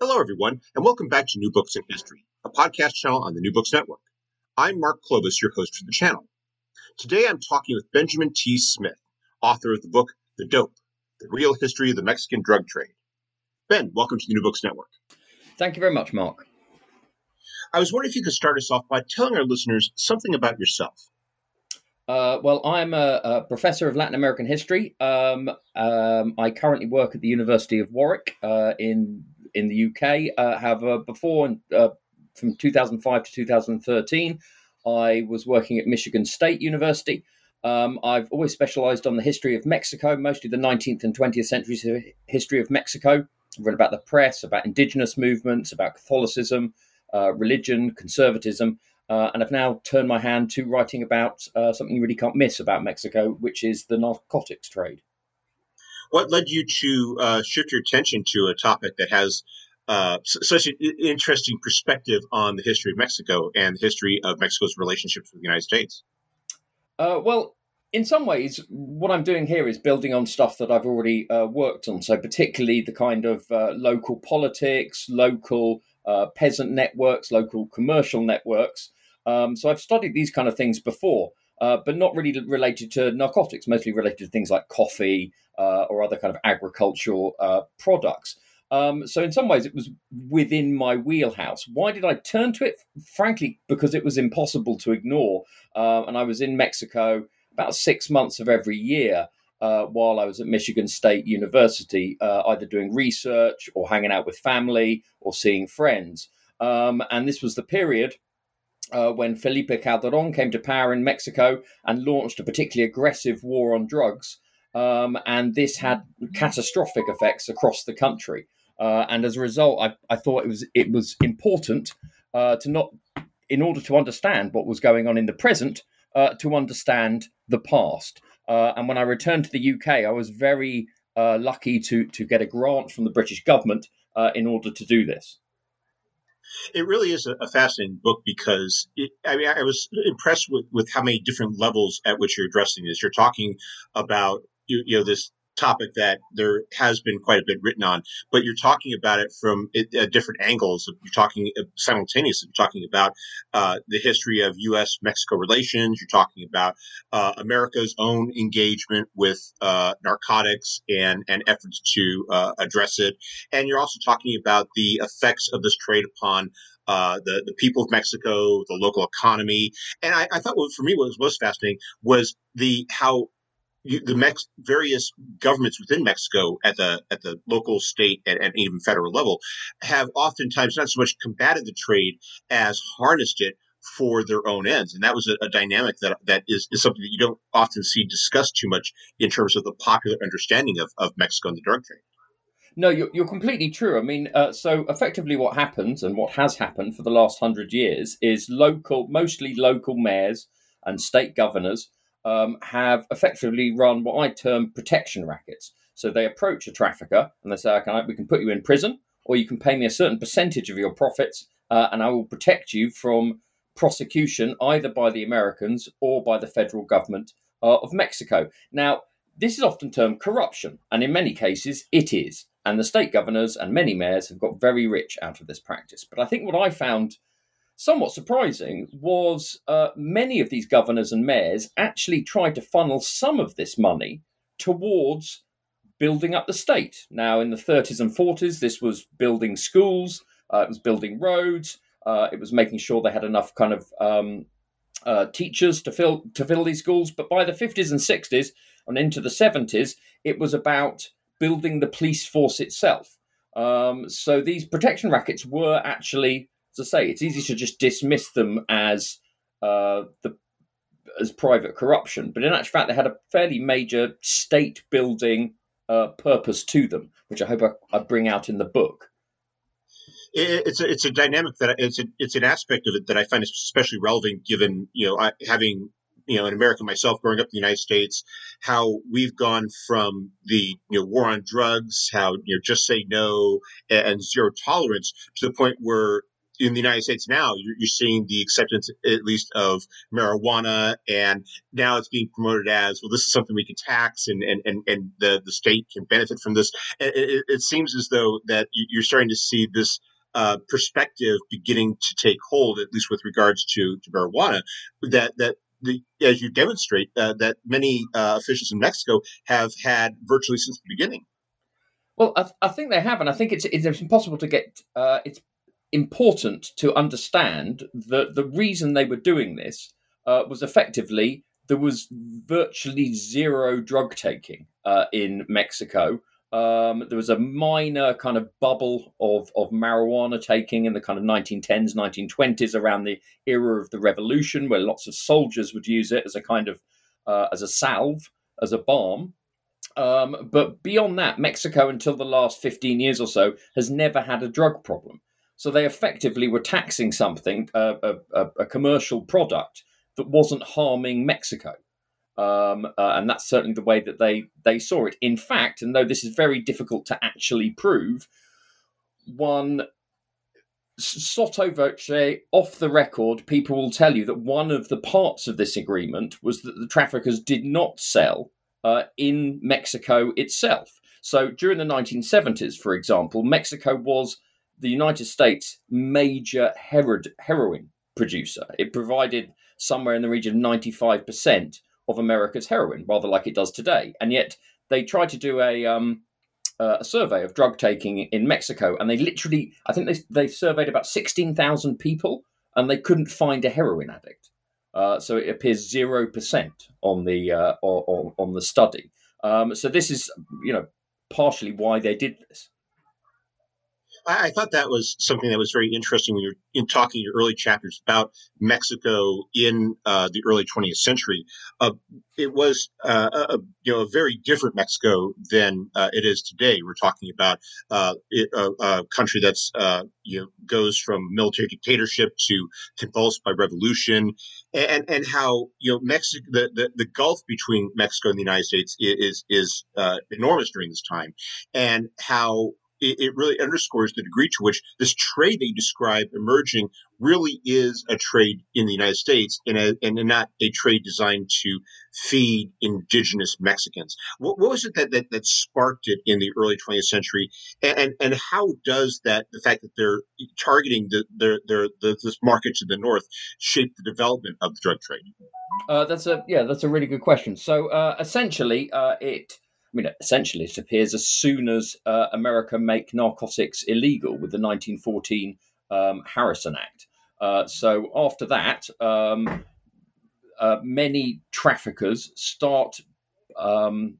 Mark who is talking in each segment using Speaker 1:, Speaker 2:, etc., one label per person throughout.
Speaker 1: Hello, everyone, and welcome back to New Books in History, a podcast channel on the New Books Network. I'm Mark Klobas, your host for the channel. Today I'm talking with Benjamin T. Smith, author of the book The Dope The Real History of the Mexican Drug Trade. Ben, welcome to the New Books Network.
Speaker 2: Thank you very much, Mark.
Speaker 1: I was wondering if you could start us off by telling our listeners something about yourself.
Speaker 2: Uh, well, I'm a, a, professor of Latin American history. Um, um, I currently work at the University of Warwick uh, in in the UK. Uh, have uh, before uh, from 2005 to 2013, I was working at Michigan State University. Um, I've always specialized on the history of Mexico, mostly the 19th and 20th centuries history of Mexico. I've read about the press, about indigenous movements, about Catholicism, uh, religion, conservatism. Uh, and I've now turned my hand to writing about uh, something you really can't miss about Mexico, which is the narcotics trade.
Speaker 1: What led you to uh, shift your attention to a topic that has uh, such an interesting perspective on the history of Mexico and the history of Mexico's relationships with the United States?
Speaker 2: Uh, well, in some ways, what I'm doing here is building on stuff that I've already uh, worked on. So, particularly the kind of uh, local politics, local uh, peasant networks, local commercial networks. Um, so, I've studied these kind of things before. Uh, but not really related to narcotics, mostly related to things like coffee uh, or other kind of agricultural uh, products. Um, so in some ways, it was within my wheelhouse. Why did I turn to it? Frankly, because it was impossible to ignore. Uh, and I was in Mexico about six months of every year. Uh, while I was at Michigan State University, uh, either doing research or hanging out with family or seeing friends. Um, and this was the period uh, when Felipe Calderon came to power in Mexico and launched a particularly aggressive war on drugs. Um, and this had catastrophic effects across the country. Uh, and as a result, I, I, thought it was it was important uh, to not, in order to understand what was going on in the present, uh, to understand the past. Uh, and when I returned to the UK, I was very uh, lucky to to get a grant from the British government in order to do this.
Speaker 1: It really is a, fascinating book because it, I mean I was impressed with, with how many different levels at which you're addressing this. You're talking about you, you know this topic that there has been quite a bit written on, but you're talking about it from uh, different angles. You're talking uh, simultaneously. You're talking about uh, the history of U.S. Mexico relations. You're talking about uh, America's own engagement with uh, narcotics and and efforts to uh, address it, and you're also talking about the effects of this trade upon uh, the the people of Mexico, the local economy, and I, I thought what for me what was most fascinating was the how the Mex- various governments within Mexico at the at the local, state, and, and, even federal level have oftentimes not so much combated the trade as harnessed it for their own ends, and that was a, a dynamic that that is, is something that you don't often see discussed too much in terms of the popular understanding of, of Mexico and the drug trade.
Speaker 2: No, you're, you're completely true. I mean, uh, so effectively, what happens and what has happened for the last hundred years is local, mostly local mayors and state governors um, have effectively run what I term protection rackets. So they approach a trafficker and they say, "Okay, we can put you in prison, or you can pay me a certain percentage of your profits, uh, and I will protect you from prosecution either by the Americans or by the federal government uh, of Mexico. Now, this is often termed corruption, and in many cases it is. And the state governors and many mayors have got very rich out of this practice. But I think what I found somewhat surprising was uh, many of these governors and mayors actually tried to funnel some of this money towards building up the state. Now, in the 30s and 40s, this was building schools, uh, it was building roads, uh, it was making sure they had enough kind of um, uh, teachers to fill to fill these schools. But by the 50s and 60s and into the 70s, it was about building the police force itself. Um, so these protection rackets were actually, as I say, it's easy to just dismiss them as uh, the as private corruption, but in actual fact, they had a fairly major state building uh, purpose to them, which I hope I, I bring out in the book.
Speaker 1: It's a, it's a dynamic that it's a, it's an aspect of it that I find especially relevant given you know I, having you know an American myself growing up in the United States how we've gone from the you know war on drugs how you know just say no and zero tolerance to the point where in the United States now, you're, you're, seeing the acceptance, at least, of marijuana, and now it's being promoted as well. This is something we can tax, and and and, and the the state can benefit from this. It, it, it seems as though that you're starting to see this uh, perspective beginning to take hold, at least with regards to, to marijuana, that that the, as you demonstrate uh, that many uh, officials in Mexico have had virtually since the beginning.
Speaker 2: Well, I, th- I think they have, and I think it's it's impossible to get. Uh, it's important to understand that the reason they were doing this uh, was effectively there was virtually zero drug taking uh, in Mexico um, there was a minor kind of bubble of, of marijuana taking in the kind of 1910s, 1920s around the era of the revolution, where lots of soldiers would use it as a kind of uh, as a salve, as a balm. Um, but beyond that, Mexico, until the last 15 years or so, has never had a drug problem. So they effectively were taxing something, uh, a, a, commercial product that wasn't harming Mexico. Um, uh, and that's certainly the way that they they saw it. In fact, and though this is very difficult to actually prove, one sotto voce, off the record, people will tell you that one of the parts of this agreement was that the traffickers did not sell uh, in Mexico itself. So during the 1970s, for example, Mexico was the United States' major heroin producer. It provided somewhere in the region of 95% of America's heroin, rather like it does today. And yet they tried to do a um, uh, a survey of drug taking in Mexico, and they literally, I think they they surveyed about sixteen thousand people, and they couldn't find a heroin addict. Uh, so it appears zero percent on the uh, on, on the study. Um, so this is, you know, partially why they did this.
Speaker 1: I, I, thought that was something that was very interesting when you're in talking your early chapters about Mexico in uh, the early 20th century. Uh, it was uh, a, you know a very different Mexico than uh, it is today. We're talking about uh, it, a, a, country that's uh, you know goes from military dictatorship to convulsed by revolution, and and how you know Mexico the, the, the gulf between Mexico and the United States is is enormous during this time, and how it, it really underscores the degree to which this trade you describe emerging really is a trade in the United States and, a, and not a trade designed to feed indigenous Mexicans. What, what was it that, that, that, sparked it in the early 20th century? And, and, how does that, the fact that they're targeting the, their, their, the, this market to the north, shape the development of the drug trade?
Speaker 2: Uh, that's a yeah, that's a really good question. So uh, essentially, uh, it mean, essentially, it appears as soon as uh, America make narcotics illegal with the 1914 um, Harrison Act. Uh, so after that, um, uh, many traffickers start um,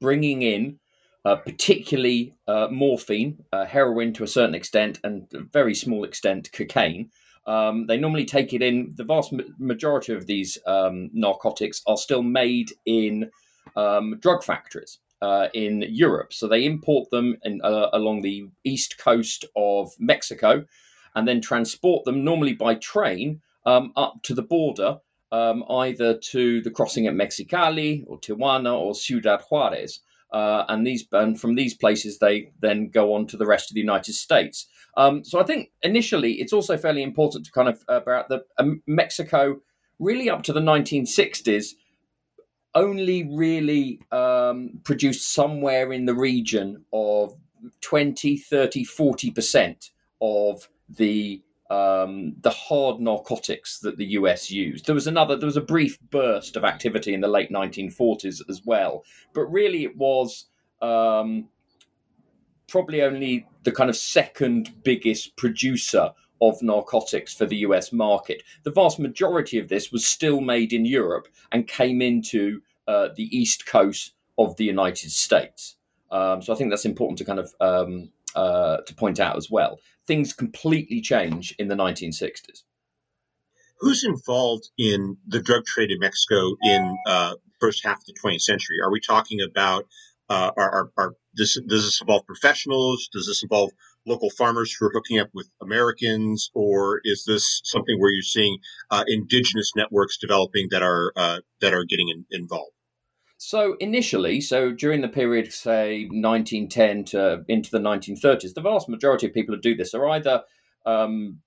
Speaker 2: bringing in, uh, particularly uh, morphine, uh, heroin to a certain extent, and a very small extent cocaine. Um, they normally take it in. The vast majority of these um, narcotics are still made in um, drug factories uh, in Europe. So they import them in, uh, along the east coast of Mexico and then transport them normally by train um, up to the border, um, either to the crossing at Mexicali or Tijuana or Ciudad Juarez. uh, and these and from these places they then go on to the rest of the United States. Um, so I think initially it's also fairly important to kind of uh, about the um, Mexico really up to the 1960s only really um, produced somewhere in the region of 20, 30, 40% of the um, the hard narcotics that the US used. There was another, there was a brief burst of activity in the late 1940s as well, but really it was um, probably only the kind of second biggest producer of narcotics for the US market. The vast majority of this was still made in Europe and came into uh, the east coast of the United States. Um, so I think that's important to kind of um, uh, to point out as well. Things completely change in the 1960s.
Speaker 1: Who's involved in the drug trade in Mexico in uh, first half of the 20th century? Are we talking about uh, are, are, are this, does this involve professionals? Does this involve local farmers who are hooking up with Americans, or is this something where you're seeing uh, indigenous networks developing that are uh, that are getting in, involved?
Speaker 2: So initially, so during the period, say 1910 to into the 1930s, the vast majority of people who do this are either um,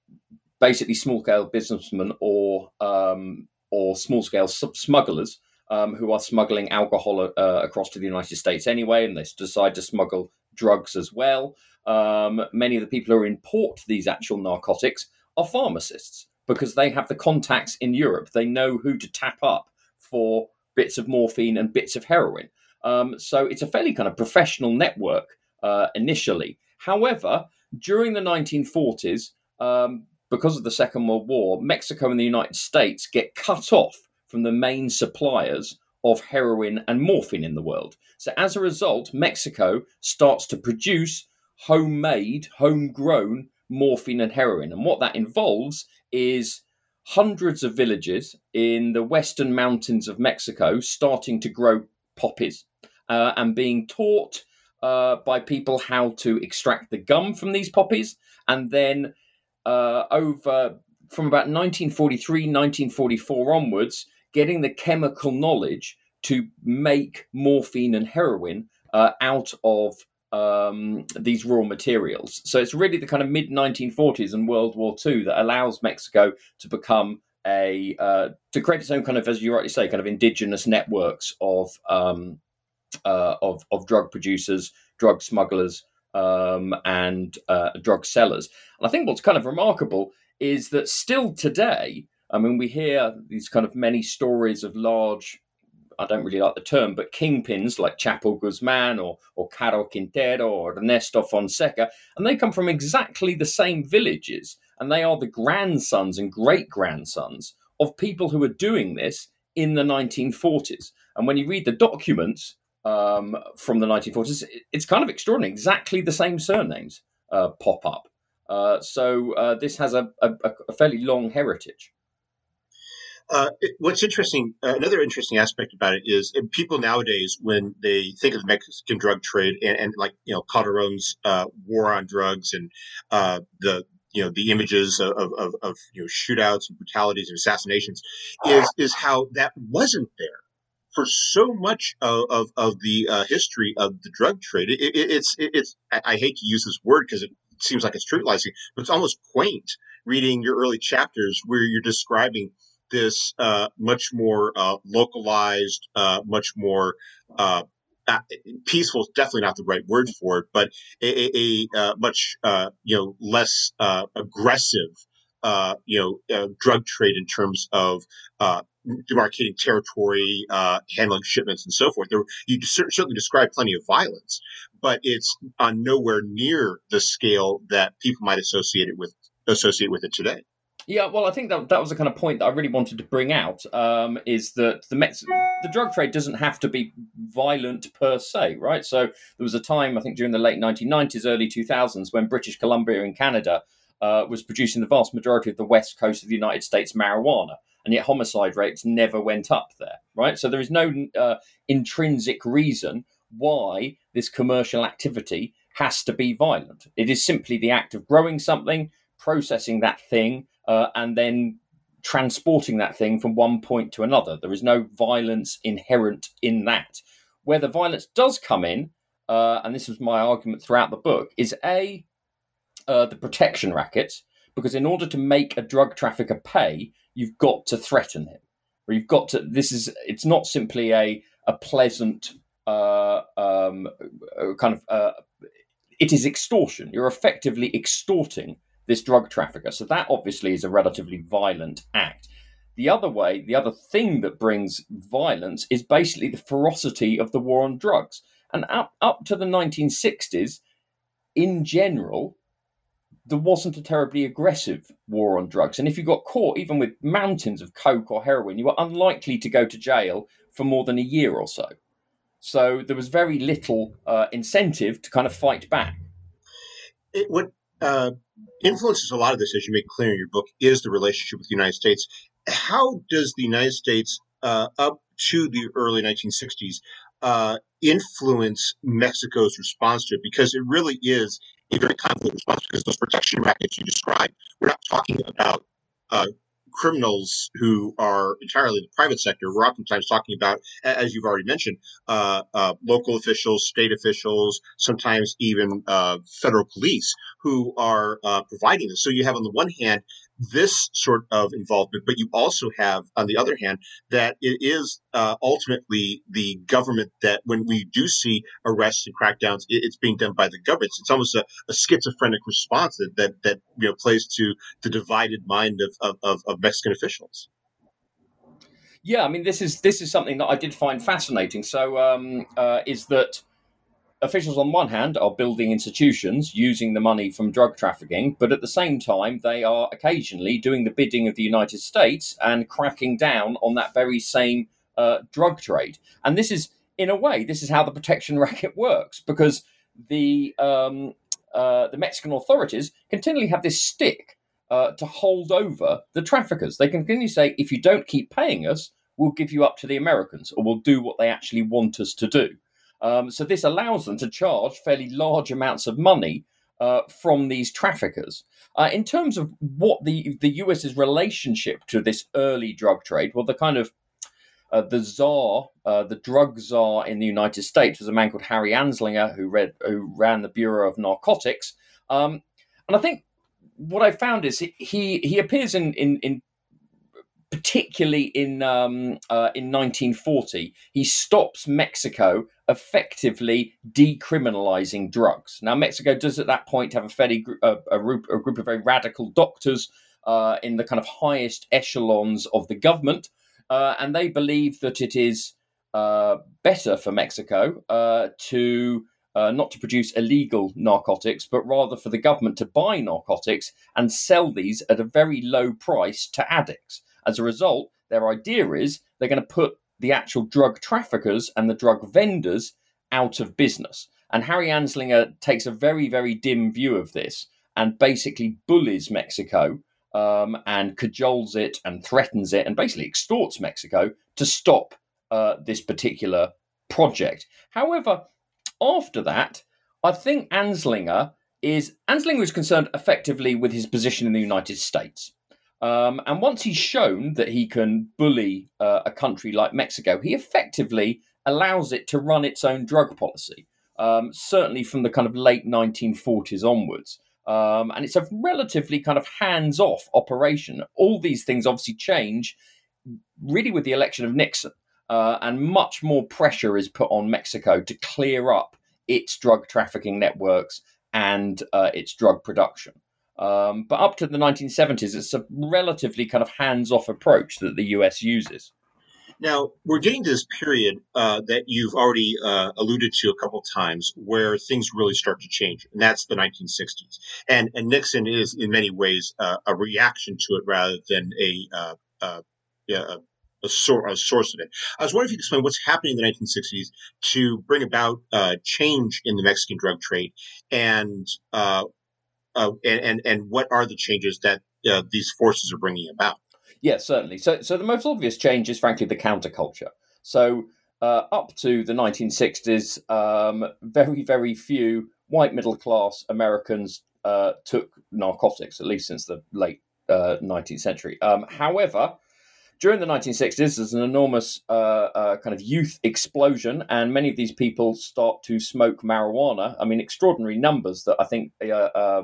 Speaker 2: basically small scale businessmen or um, or small scale smugglers um, who are smuggling alcohol uh, across to the United States anyway, and they decide to smuggle drugs as well. Um, many of the people who import these actual narcotics are pharmacists because they have the contacts in Europe. They know who to tap up for bits of morphine and bits of heroin. Um, so it's a fairly kind of professional network uh, initially. However, during the 1940s, um, because of the Second World War, Mexico and the United States get cut off from the main suppliers of heroin and morphine in the world. So as a result, Mexico starts to produce homemade, homegrown morphine and heroin. And what that involves is hundreds of villages in the western mountains of Mexico starting to grow poppies uh, and being taught uh, by people how to extract the gum from these poppies. And then uh, over from about 1943, 1944 onwards, getting the chemical knowledge to make morphine and heroin uh, out of um, these raw materials. So it's really the kind of mid 1940s and World War II that allows Mexico to become a uh, to create its own kind of, as you rightly say, kind of indigenous networks of um, uh, of of drug producers, drug smugglers, um, and uh, drug sellers. And I think what's kind of remarkable is that still today, I mean, we hear these kind of many stories of large I don't really like the term, but kingpins like Chapo Guzman or, or Caro Quintero or Ernesto Fonseca, and they come from exactly the same villages, and they are the grandsons and great grandsons of people who were doing this in the 1940s. And when you read the documents um, from the 1940s, it's kind of extraordinary. Exactly the same surnames uh, pop up. Uh, so uh, this has a, a, a fairly long heritage.
Speaker 1: Uh, what's interesting, uh, another interesting aspect about it is people nowadays, when they think of the Mexican drug trade and, and like you know Calderon's uh, war on drugs and uh, the you know the images of, of, of, you know shootouts and brutalities and assassinations, is is how that wasn't there for so much of, of, of the uh, history of the drug trade. It, it, it's it, it's I hate to use this word because it seems like it's trivializing, but it's almost quaint reading your early chapters where you're describing this uh, much more uh, localized, uh, much more uh, peaceful is definitely not the right word for it, but a, a, a uh, much uh, you know less aggressive you know drug trade in terms of demarcating territory, handling shipments, and so forth. There, you certainly describe plenty of violence, but it's on nowhere near the scale that people might associate it with associate with it today.
Speaker 2: Yeah, well, I think that that was the kind of point that I really wanted to bring out. Um, is that the Mex- the drug trade doesn't have to be violent per se, right? So there was a time, I think, during the late 1990s, early 2000s, when British Columbia in Canada uh, was producing the vast majority of the west coast of the United States marijuana, and yet homicide rates never went up there, right? So there is no uh, intrinsic reason why this commercial activity has to be violent. It is simply the act of growing something, processing that thing uh, and then transporting that thing from one point to another. There is no violence inherent in that. Where the violence does come in, uh, and this was my argument throughout the book, is A, uh, the protection racket, because in order to make a drug trafficker pay, you've got to threaten him. Or you've got to, this is, it's not simply a, a pleasant uh, um, uh, kind of, uh, it is extortion. You're effectively extorting this drug trafficker. So that obviously is a relatively violent act. The other way, the other thing that brings violence is basically the ferocity of the war on drugs. And up, up to the 1960s, in general, there wasn't a terribly aggressive war on drugs. And if you got caught, even with mountains of coke or heroin, you were unlikely to go to jail for more than a year or so. So there was very little uh, incentive to kind of fight back.
Speaker 1: It, what uh, influences a lot of this, as you make clear in your book, is the relationship with the United States. How does the United States, uh, up to the early 1960s, uh, influence Mexico's response to it? Because it really is a very convoluted response. Because those protection rackets you described, we're not talking about uh, criminals who are entirely the private sector. We're oftentimes talking about, as you've already mentioned, uh, uh, local officials, state officials, sometimes even uh, federal police who are uh, providing this. So you have, on the one hand, this sort of involvement, but you also have, on the other hand, that it is uh, ultimately the government that, when we do see arrests and crackdowns, it, it's being done by the government. It's almost a, a, schizophrenic response that, that that you know plays to the divided mind of of, of Mexican officials.
Speaker 2: Yeah, I mean, this is this is something that I did find fascinating. So, um, uh, is that officials on one hand are building institutions using the money from drug trafficking, but at the same time, they are occasionally doing the bidding of the United States and cracking down on that very same uh, drug trade. And this is, in a way, this is how the protection racket works because the um, uh, the Mexican authorities continually have this stick uh, to hold over the traffickers. They continually say, if you don't keep paying us, we'll give you up to the Americans or we'll do what they actually want us to do. Um, so this allows them to charge fairly large amounts of money uh, from these traffickers. Uh, in terms of what the the US's relationship to this early drug trade, well, the kind of uh, the czar, uh, the drug czar in the United States, was a man called Harry Anslinger who read who ran the Bureau of Narcotics, um, and I think what I found is he he appears in in, in particularly in um, uh, in 1940, he stops Mexico effectively decriminalizing drugs. Now, Mexico does at that point have a fairly gr- a, a, group, a, group, of very radical doctors uh, in the kind of highest echelons of the government, uh, and they believe that it is uh, better for Mexico uh, to. Uh, not to produce illegal narcotics, but rather for the government to buy narcotics and sell these at a very low price to addicts. As a result, their idea is they're going to put the actual drug traffickers and the drug vendors out of business. And Harry Anslinger takes a very, very dim view of this and basically bullies Mexico um, and cajoles it and threatens it and basically extorts Mexico to stop uh, this particular project. However, after that, I think Anslinger is Anslinger is concerned effectively with his position in the United States. Um, and once he's shown that he can bully uh, a country like Mexico, he effectively allows it to run its own drug policy, um, certainly from the kind of late 1940s onwards. Um, and it's a relatively kind of hands off operation. All these things obviously change really with the election of Nixon, uh, and much more pressure is put on Mexico to clear up its drug trafficking networks and uh, its drug production. Um, but up to the 1970s, it's a relatively kind of hands off approach that the US uses.
Speaker 1: Now, we're getting to this period uh, that you've already uh, alluded to a couple times where things really start to change, and that's the 1960s. And, and Nixon is, in many ways, uh, a reaction to it rather than a, uh, uh, a, a, sor- a, source of it. I was wondering if you could explain what's happening in the 1960s to bring about uh, change in the Mexican drug trade and uh, and, and, and what are the changes that uh, these forces are bringing about?
Speaker 2: Yes, certainly. So, so the most obvious change is, frankly, the counterculture. So, uh, up to the 1960s, um, very, very few white middle class Americans uh, took narcotics, at least since the late 19th uh, century. Um, however, during the 1960s, there's an enormous uh, uh, kind of youth explosion, and many of these people start to smoke marijuana. I mean, extraordinary numbers that I think uh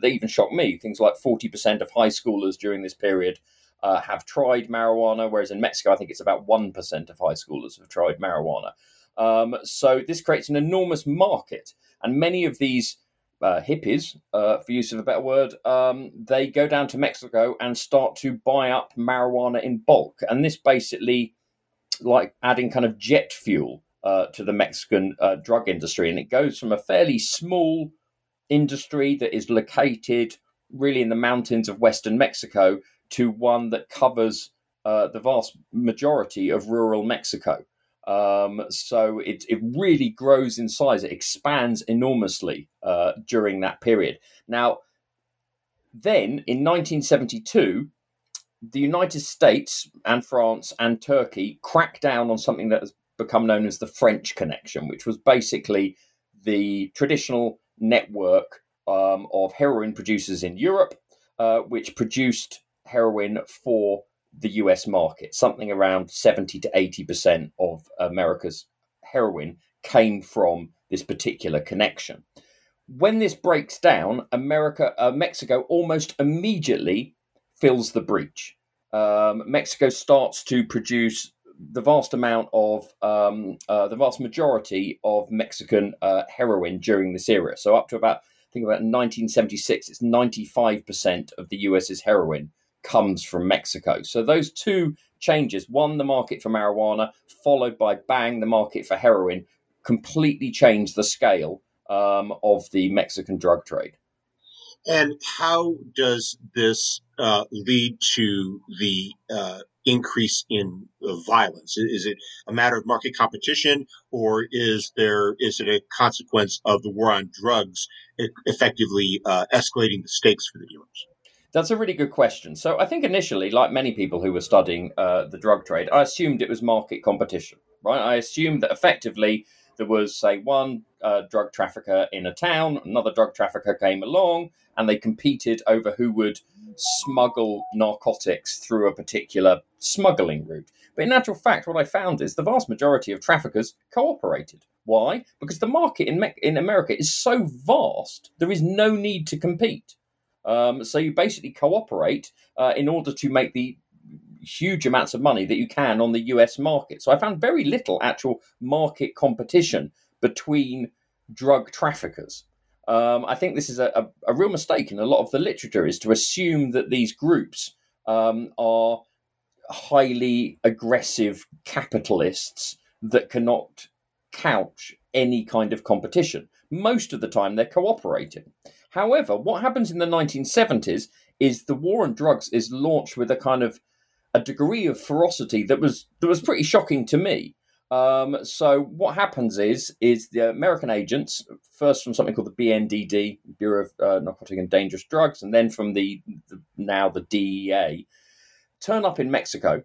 Speaker 2: they even shocked me. Things like 40% of high schoolers during this period uh, have tried marijuana, whereas in Mexico, I think it's about 1% of high schoolers have tried marijuana. Um, so this creates an enormous market, and many of these uh, hippies, uh, for use of a better word, um, they go down to Mexico and start to buy up marijuana in bulk. And this basically, like adding kind of jet fuel uh, to the Mexican uh, drug industry. And it goes from a fairly small industry that is located really in the mountains of western Mexico to one that covers uh, the vast majority of rural Mexico. Um, so it, it really grows in size. It expands enormously uh, during that period. Now, then in 1972, the United States and France and Turkey cracked down on something that has become known as the French Connection, which was basically the traditional network um, of heroin producers in Europe, uh, which produced heroin for the US market. Something around 70 to 80% of America's heroin came from this particular connection. When this breaks down, America, uh, Mexico almost immediately fills the breach. Um, Mexico starts to produce the vast amount of um, uh, the vast majority of Mexican uh, heroin during this era. So up to about I think about 1976, it's 95% of the US's heroin comes from Mexico. So those two changes, one, the market for marijuana, followed by bang, the market for heroin, completely changed the scale um, of the Mexican drug trade.
Speaker 1: And how does this uh, lead to the uh, increase in uh, violence? Is it a matter of market competition, or is there is it a consequence of the war on drugs effectively uh, escalating the stakes for the dealers?
Speaker 2: That's a really good question. So I think initially, like many people who were studying uh, the drug trade, I assumed it was market competition, right? I assumed that effectively there was, say, one uh, drug trafficker in a town, another drug trafficker came along, and they competed over who would smuggle narcotics through a particular smuggling route. But in actual fact, what I found is the vast majority of traffickers cooperated. Why? Because the market in, Me- in America is so vast, there is no need to compete. Um, so you basically cooperate uh, in order to make the huge amounts of money that you can on the US market. So I found very little actual market competition between drug traffickers. Um, I think this is a, a, a, real mistake in a lot of the literature is to assume that these groups um, are highly aggressive capitalists that cannot couch any kind of competition. Most of the time, they're cooperating. However, what happens in the 1970s is the war on drugs is launched with a kind of a degree of ferocity that was that was pretty shocking to me. Um, so what happens is is the American agents first from something called the BNDD Bureau of uh, Narcotic and Dangerous Drugs, and then from the, the now the DEA turn up in Mexico.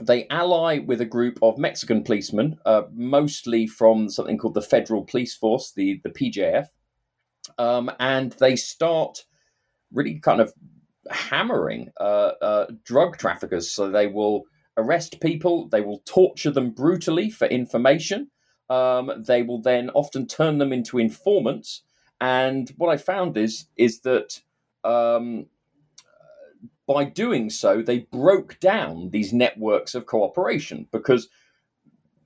Speaker 2: They ally with a group of Mexican policemen, uh, mostly from something called the Federal Police Force, the the PJF, um, and they start really kind of hammering uh, uh, drug traffickers. So they will arrest people, they will torture them brutally for information. Um, they will then often turn them into informants. And what I found is is that um, by doing so, they broke down these networks of cooperation because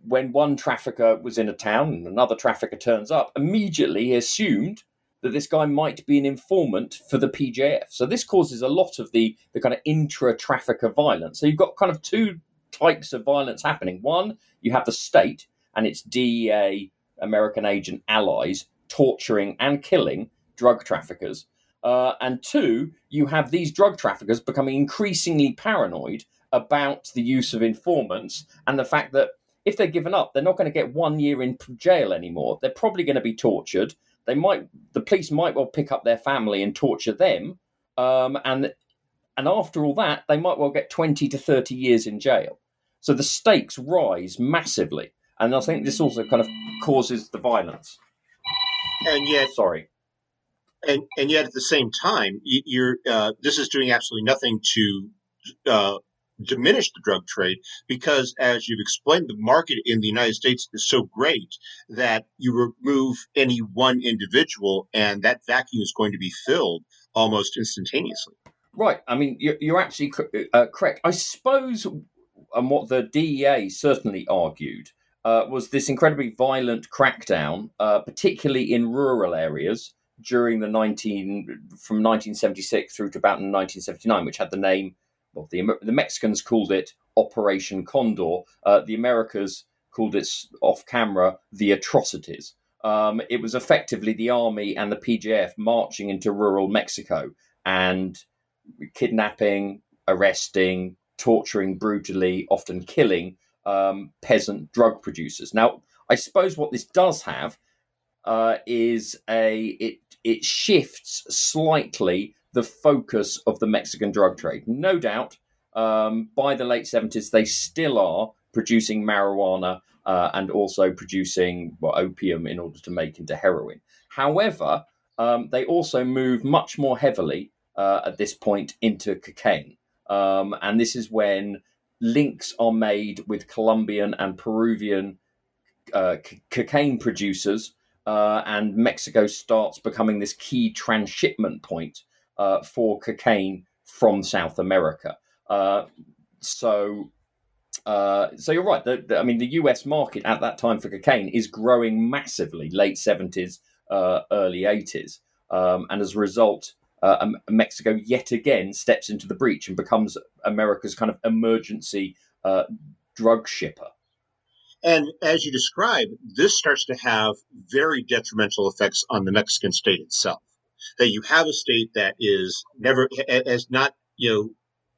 Speaker 2: when one trafficker was in a town and another trafficker turns up, immediately assumed that this guy might be an informant for the PJF. So this causes a lot of the the kind of intra trafficker violence. So you've got kind of two types of violence happening. One, you have the state and its DEA American agent allies torturing and killing drug traffickers. Uh, and two, you have these drug traffickers becoming increasingly paranoid about the use of informants and the fact that if they're given up, they're not going to get one year in jail anymore. They're probably going to be tortured they might the police might well pick up their family and torture them, um, and and after all that, they might well get twenty to thirty years in jail. So the stakes rise massively, and I think this also kind of causes the violence.
Speaker 1: And yet,
Speaker 2: sorry,
Speaker 1: and and yet at the same time, you're uh, this is doing absolutely nothing to uh, diminish the drug trade because, as you've explained, the market in the United States is so great that you remove any one individual and that vacuum is going to be filled almost instantaneously.
Speaker 2: Right. I mean, you're, you're absolutely uh, correct. I suppose, and what the DEA certainly argued uh, was this incredibly violent crackdown, uh, particularly in rural areas during the 19 from 1976 through to about 1979, which had the name. Well, the the Mexicans called it Operation Condor. Uh, the Americans called it off camera the atrocities. Um, it was effectively the army and the PJF marching into rural Mexico and kidnapping, arresting, torturing brutally, often killing um, peasant drug producers. Now, I suppose what this does have uh, is a it it shifts slightly the focus of the Mexican drug trade. No doubt, um, by the late seventies, they still are producing marijuana uh, and also producing well, opium in order to make into heroin. However, um, they also move much more heavily uh, at this point into cocaine. Um, and this is when links are made with Colombian and Peruvian uh, c- cocaine producers, uh, and Mexico starts becoming this key transshipment point uh, for cocaine from South America. Uh, so, uh, so you're right. The, the, I mean, the U.S. market at that time for cocaine is growing massively, late seventies, uh, early eighties, um, and as a result, uh, Mexico yet again steps into the breach and becomes America's kind of emergency uh, drug shipper.
Speaker 1: And as you describe, this starts to have very detrimental effects on the Mexican state itself. That you have a state that is never has not you know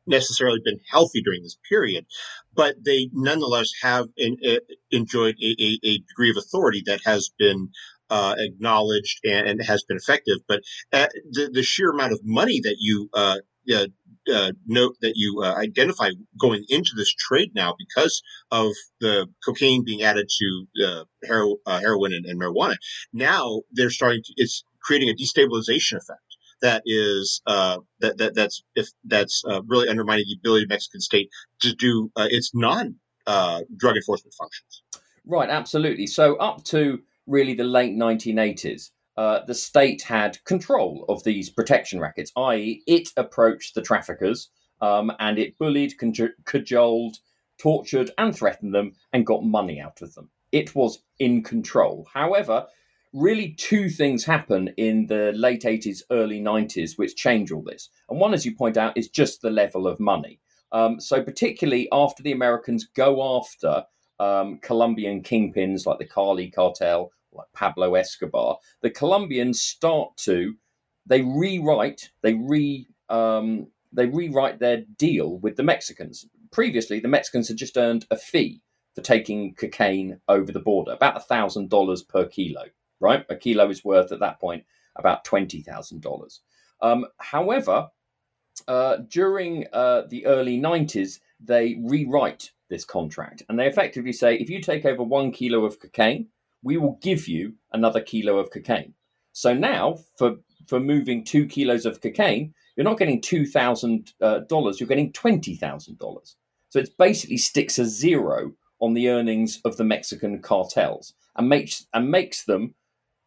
Speaker 1: necessarily been healthy during this period, but they nonetheless have in, uh, enjoyed a, a, a, degree of authority that has been uh, acknowledged and, and, has been effective. But uh, the, the sheer amount of money that you uh, uh note that you uh, identify going into this trade now because of the cocaine being added to hero, heroin and, and, marijuana. Now they're starting to, it's creating a destabilization effect that is uh, that, that that's if that's uh, really undermining the ability of Mexican state to do uh, its non drug enforcement functions.
Speaker 2: Right, absolutely. So up to really the late 1980s, uh, the state had control of these protection rackets, i.e., it approached the traffickers um, and it bullied, cajoled, tortured, and threatened them and got money out of them. It was in control. However, really two things happen in the late 80s, early 90s, which change all this. And one, as you point out, is just the level of money. Um, so, particularly after the Americans go after um, Colombian kingpins like the Cali cartel like Pablo Escobar, the Colombians start to they rewrite they re um, they rewrite their deal with the Mexicans. Previously, the Mexicans had just earned a fee for taking cocaine over the border, about a thousand dollars per kilo. Right, a kilo is worth at that point about twenty thousand um, dollars. However, uh, during uh, the early nineties, they rewrite this contract and they effectively say if you take over one kilo of cocaine we will give you another kilo of cocaine. So now, for for moving two kilos of cocaine, you're not getting two thousand uh, dollars; you're getting twenty thousand dollars. So it basically sticks a zero on the earnings of the Mexican cartels and makes and makes them,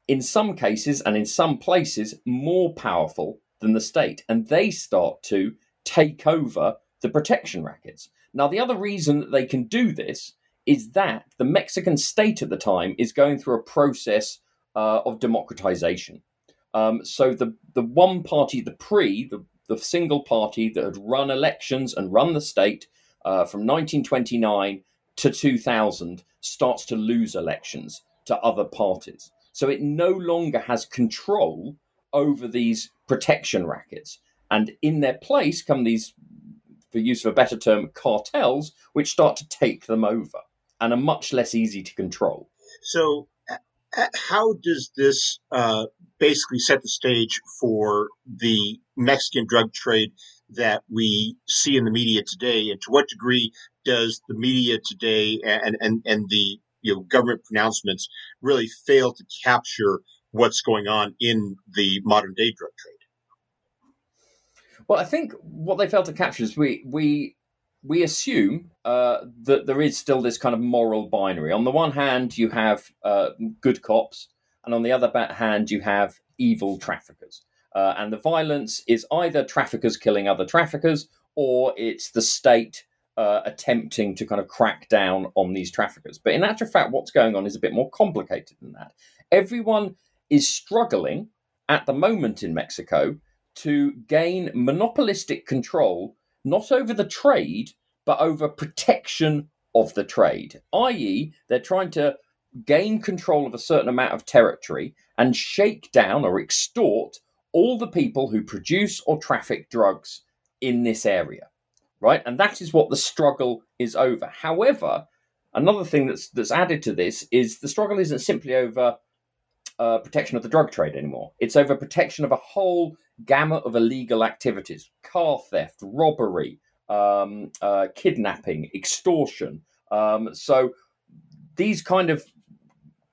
Speaker 2: in some cases and in some places, more powerful than the state, and they start to take over the protection rackets. Now, the other reason that they can do this is that the Mexican state at the time is going through a process uh, of democratization. Um, so the the one party, the PRI, the, the single party that had run elections and run the state uh, from 1929 to 2000, starts to lose elections to other parties. So it no longer has control over these protection rackets. And in their place come these, for use of a better term, cartels, which start to take them over and are much less easy to control.
Speaker 1: So, how does this uh, basically set the stage for the Mexican drug trade that we see in the media today? And to what degree does the media today and, and, and the you know, government pronouncements really fail to capture what's going on in the modern day drug trade?
Speaker 2: Well, I think what they fail to capture is we we we assume uh, that there is still this kind of moral binary. On the one hand, you have uh, good cops, and on the other hand, you have evil traffickers. Uh, and the violence is either traffickers killing other traffickers, or it's the state uh, attempting to kind of crack down on these traffickers. But in actual fact, what's going on is a bit more complicated than that. Everyone is struggling at the moment in Mexico to gain monopolistic control not over the trade, but over protection of the trade, i.e., they're trying to gain control of a certain amount of territory and shake down or extort all the people who produce or traffic drugs in this area. Right? And that is what the struggle is over. However, another thing that's that's added to this is the struggle isn't simply over uh, protection of the drug trade anymore. It's over protection of a whole gamut of illegal activities: car theft, robbery, um, uh, kidnapping, extortion. Um, so these kind of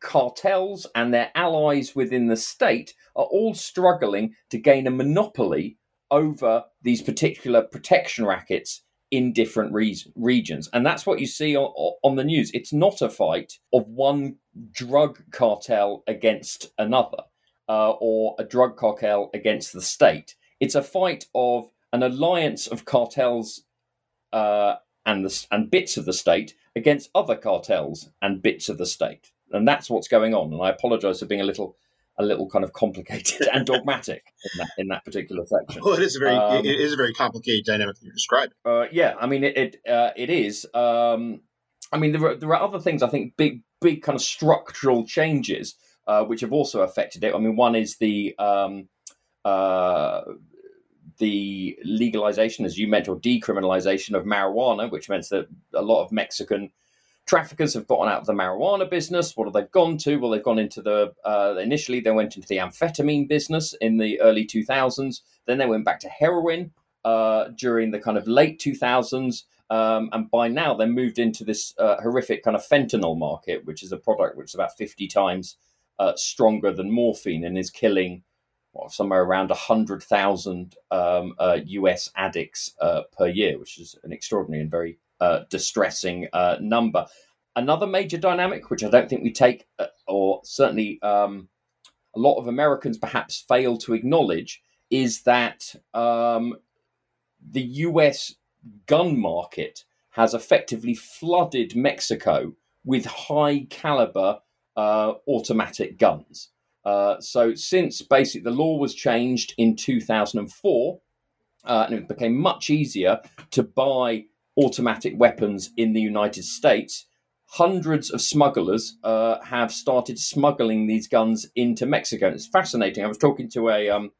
Speaker 2: cartels and their allies within the state are all struggling to gain a monopoly over these particular protection rackets in different re- regions. And that's what you see on, on, the news. It's not a fight of one drug cartel against another uh, or a drug cartel against the state. It's a fight of an alliance of cartels uh, and, the, and bits of the state against other cartels and bits of the state. And that's what's going on. And I apologize for being a little a little kind of complicated and dogmatic in that in that particular section.
Speaker 1: Well, it is a very um, it is a very complicated dynamic you're describing.
Speaker 2: Uh, yeah, I mean it it, uh, it is. Um, I mean there are, there are other things I think big big kind of structural changes uh, which have also affected it. I mean one is the um, uh, the legalization, as you mentioned, or decriminalization of marijuana, which meant that a lot of Mexican traffickers have gotten out of the marijuana business. What have they gone to? Well, they've gone into the uh, initially they went into the amphetamine business in the early 2000s. Then they went back to heroin uh, during the kind of late 2000s. Um, and by now, they moved into this uh, horrific kind of fentanyl market, which is a product which is about 50 times uh, stronger than morphine and is killing well, somewhere around 100,000 um, US uh, addicts uh, per year, which is an extraordinary and very uh, distressing uh, number. Another major dynamic, which I don't think we take, uh, or certainly um, a lot of Americans perhaps fail to acknowledge, is that um, the US gun market has effectively flooded Mexico with high caliber uh, automatic guns. Uh, so, since basically the law was changed in 2004, uh, and it became much easier to buy automatic weapons in the United States, hundreds of smugglers uh, have started smuggling these guns into Mexico. And it's fascinating. I was talking to a um,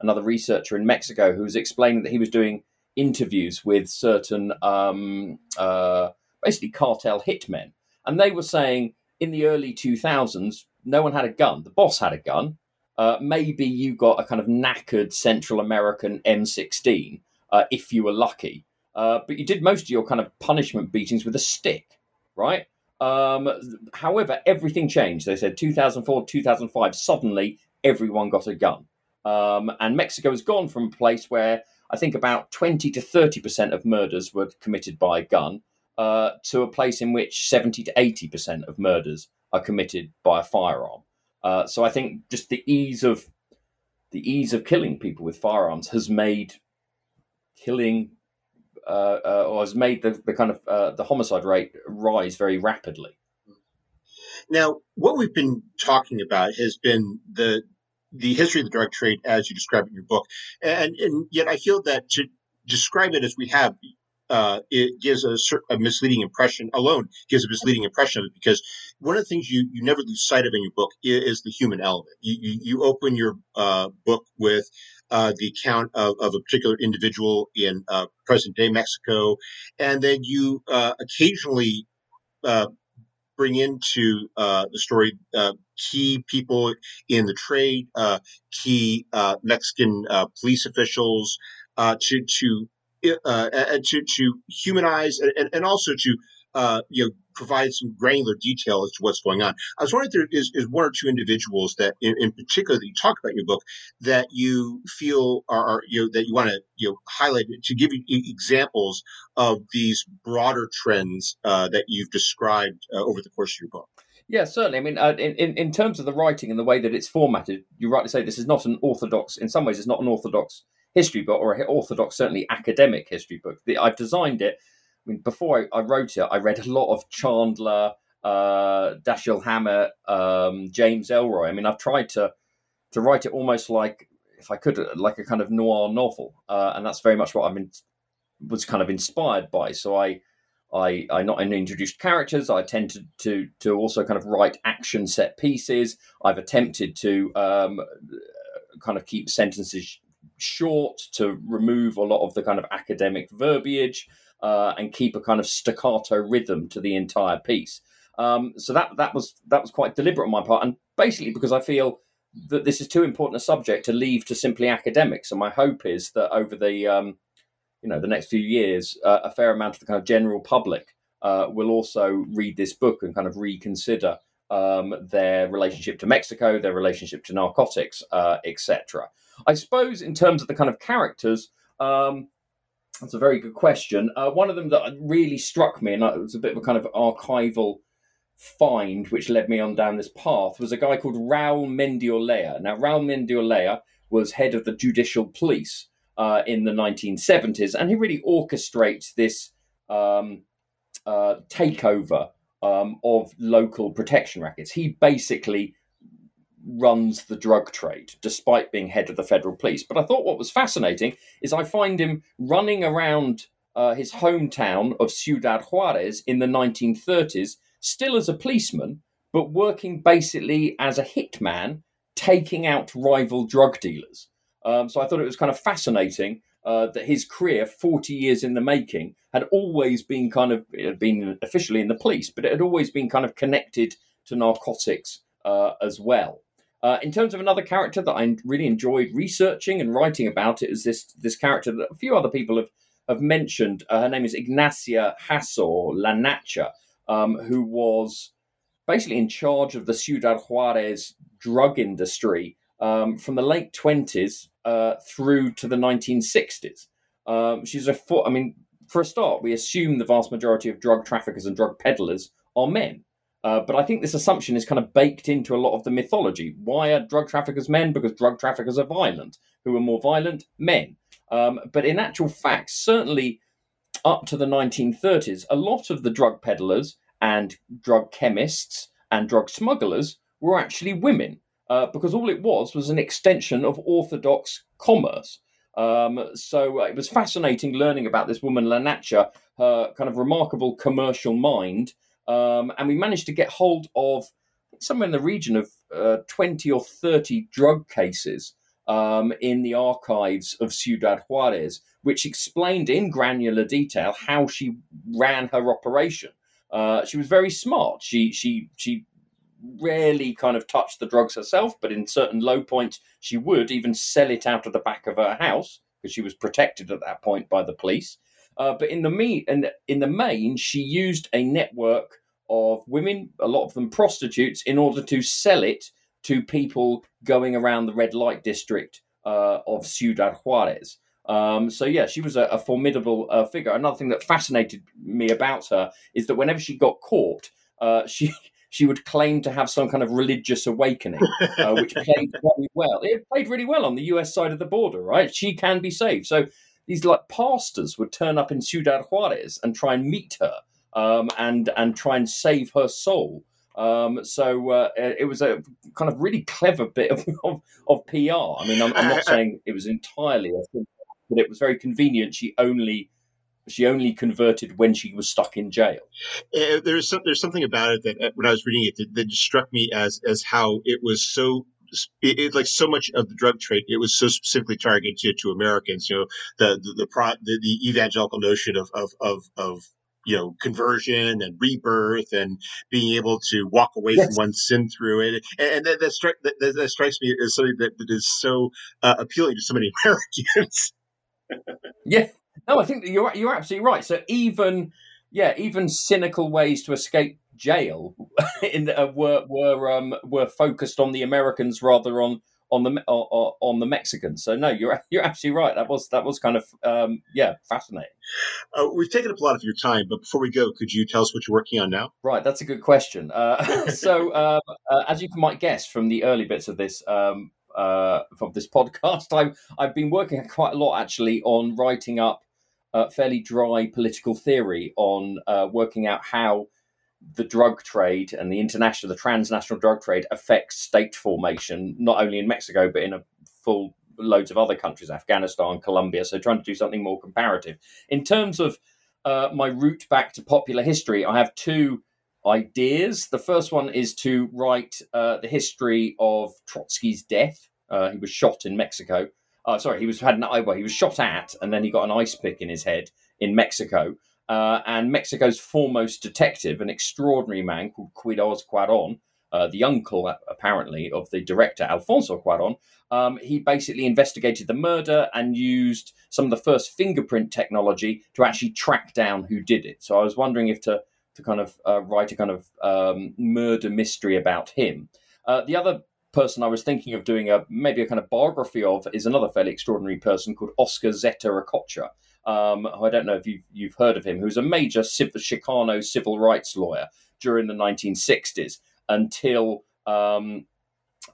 Speaker 2: another researcher in Mexico who was explaining that he was doing interviews with certain um, uh, basically cartel hitmen, and they were saying in the early 2000s no one had a gun. The boss had a gun. Uh, maybe you got a kind of knackered Central American M16 uh, if you were lucky. Uh, but you did most of your kind of punishment beatings with a stick, right? Um, however, everything changed. They said 2004, 2005, suddenly everyone got a gun. Um, and Mexico has gone from a place where I think about 20 to 30% of murders were committed by a gun uh, to a place in which 70 to 80% of murders are committed by a firearm. Uh, so I think just the ease of the ease of killing people with firearms has made killing uh, uh, or has made the, the kind of uh, the homicide rate rise very rapidly.
Speaker 1: Now, what we've been talking about has been the the history of the drug trade as you describe it in your book, and and yet I feel that to describe it as we have. Uh, it gives a, a, misleading impression alone gives a misleading impression of it because one of the things you, you never lose sight of in your book is, is the human element. You, you, you open your uh, book with uh, the account of, of, a particular individual in uh, present day Mexico, and then you uh, occasionally uh, bring into uh, the story uh, key people in the trade, key Mexican police officials, to to to to humanize and, and also to uh, you know, provide some granular detail as to what's going on. I was wondering if there is, is one or two individuals that, in, in, particular, that you talk about in your book that you feel are, are you know, that you want to you know highlight to give you examples of these broader trends uh, that you've described uh, over the course of your book.
Speaker 2: Yeah, certainly. I mean, uh, in, in in terms of the writing and the way that it's formatted, you rightly say this is not an orthodox. In some ways, it's not an orthodox history book or an orthodox, certainly academic history book. The, I've designed it I mean, before I, I wrote it, I read a lot of Chandler, uh, Dashiell Hammett, um, James Ellroy. I mean, I've tried to to write it almost like, if I could, like a kind of noir novel, uh, and that's very much what I mean was kind of inspired by. So I. I, I not only introduced characters, I tend to, to, to also kind of write action set pieces. I've attempted to um, kind of keep sentences short to remove a lot of the kind of academic verbiage uh, and keep a kind of staccato rhythm to the entire piece. Um, so that that was that was quite deliberate on my part, and basically because I feel that this is too important a subject to leave to simply academics. And my hope is that over the um, you know the next few years, uh, a fair amount of the kind of general public uh, will also read this book and kind of reconsider um, their relationship to Mexico, their relationship to narcotics, uh, etc. I suppose in terms of the kind of characters, um, that's a very good question. Uh, one of them that really struck me, and it was a bit of a kind of archival find which led me on down this path, was a guy called Raul Mendiolea. Now, Raul Mendiolea was head of the judicial police uh, in the 1970s, and he really orchestrates this um, uh, takeover um, of local protection rackets. He basically runs the drug trade, despite being head of the federal police. But I thought what was fascinating is I find him running around uh, his hometown of Ciudad Juarez in the 1930s, still as a policeman, but working basically as a hitman, taking out rival drug dealers. Um, so I thought it was kind of fascinating uh, that his career, 40 years in the making, had always been kind of, been officially in the police, but it had always been kind of connected to narcotics uh, as well. Uh, in terms of another character that I really enjoyed researching and writing about it, is this this character that a few other people have have mentioned. Uh, her name is Ignacia Hasor La Nacha, um, who was basically in charge of the Ciudad Juarez drug industry um, from the late twenties uh, through to the nineteen sixties. Um, she's a I mean, for a start, we assume the vast majority of drug traffickers and drug peddlers are men. Uh, but I think this assumption is kind of baked into a lot of the mythology. Why are drug traffickers men? Because drug traffickers are violent. Who are more violent? Men. Um, but in actual fact, certainly up to the 1930s, a lot of the drug peddlers and drug chemists and drug smugglers were actually women. Uh, because all it was was an extension of orthodox commerce. Um, so uh, it was fascinating learning about this woman, La Nacha, her kind of remarkable commercial mind, um, and we managed to get hold of somewhere in the region of uh, 20 or 30 drug cases um, in the archives of Ciudad Juarez, which explained in granular detail how she ran her operation. Uh, she was very smart. She she she rarely kind of touched the drugs herself, but in certain low points, she would even sell it out of the back of her house because she was protected at that point by the police. Uh, but in the me and in the main, she used a network of women, a lot of them prostitutes, in order to sell it to people going around the red light district uh, of Ciudad Juarez. Um, so yeah, she was a, a formidable uh, figure. Another thing that fascinated me about her is that whenever she got caught, uh, she she would claim to have some kind of religious awakening, uh, which played very well. It played really well on the U.S. side of the border, right? She can be saved. So these like pastors would turn up in Ciudad Juarez and try and meet her um, and and try and save her soul. Um, so uh, it was a kind of really clever bit of, of, of PR. I mean, I'm, I'm, not saying it was entirely, but it was very convenient. She only she only converted when she was stuck in jail.
Speaker 1: Uh, there's some, there's something about it that uh, when I was reading it that, that struck me as as how it was so it, it, like so much of the drug trade, it was so specifically targeted to, to Americans. You know, the the the, pro, the, the evangelical notion of of of, of you know conversion and rebirth and being able to walk away yes. from one sin through it and that, that, stri- that, that strikes me as something that, that is so uh, appealing to so many americans
Speaker 2: yeah no i think you're you're absolutely right so even yeah, even cynical ways to escape jail in uh, were were um, were focused on the Americans rather on on the on, on the Mexicans. So no, you're you're absolutely right. That was that was kind of um, yeah fascinating.
Speaker 1: Uh, we've taken up a lot of your time, but before we go, could you tell us what you're working on now?
Speaker 2: Right, that's a good question. Uh, so um, uh, as you might guess from the early bits of this. Um, uh, from this podcast, I've I've been working quite a lot actually on writing up uh, fairly dry political theory on uh, working out how the drug trade and the international, the transnational drug trade affects state formation, not only in Mexico, but in a full loads of other countries, Afghanistan, Colombia. So trying to do something more comparative. In terms of uh, my route back to popular history, I have two ideas. The first one is to write uh, the history of Trotsky's death. Uh, he was shot in Mexico. Uh, sorry, he was had an well, he was shot at, and then he got an ice pick in his head in Mexico uh, and Mexico's foremost detective, an extraordinary man called Quiroz Cuaron, uh, the uncle apparently of the director Alfonso Cuaron. Um, he basically investigated the murder and used some of the first fingerprint technology to actually track down who did it. So I was wondering if to to kind of uh, write a kind of um, murder mystery about him. Uh, the other person I was thinking of doing a maybe a kind of biography of is another fairly extraordinary person called Oscar Zeta Acosta um, I don't know if you've, you've heard of him, who's a major civil, Chicano civil rights lawyer during the 1960s until um,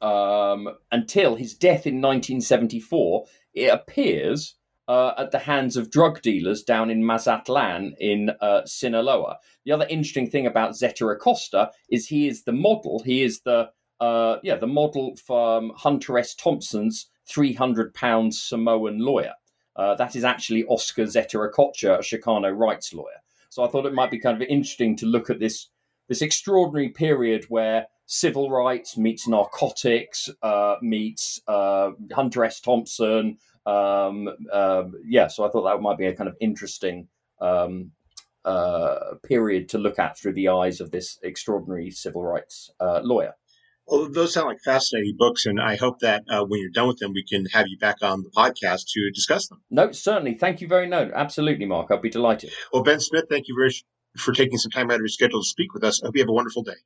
Speaker 2: um, until his death in 1974. It appears uh, at the hands of drug dealers down in Mazatlan in uh, Sinaloa. The other interesting thing about Zeta Acosta is he is the model. He is the uh, yeah the model from Hunter S. Thompson's 300 pound Samoan lawyer. Uh, that is actually Oscar Zeta Acosta, a Chicano rights lawyer. So I thought it might be kind of interesting to look at this this extraordinary period where civil rights meets narcotics, uh, meets uh, Hunter S. Thompson. Um, um, yeah, so I thought that might be a kind of interesting um, uh, period to look at through the eyes of this extraordinary civil rights uh, lawyer.
Speaker 1: Well, those sound like fascinating books, and I hope that uh, when you're done with them, we can have you back on the podcast to discuss them.
Speaker 2: No, certainly. Thank you very much. Absolutely, Mark. I'll be delighted.
Speaker 1: Well, Ben Smith, thank you very much for taking some time out of your schedule to speak with us. I hope you have a wonderful day.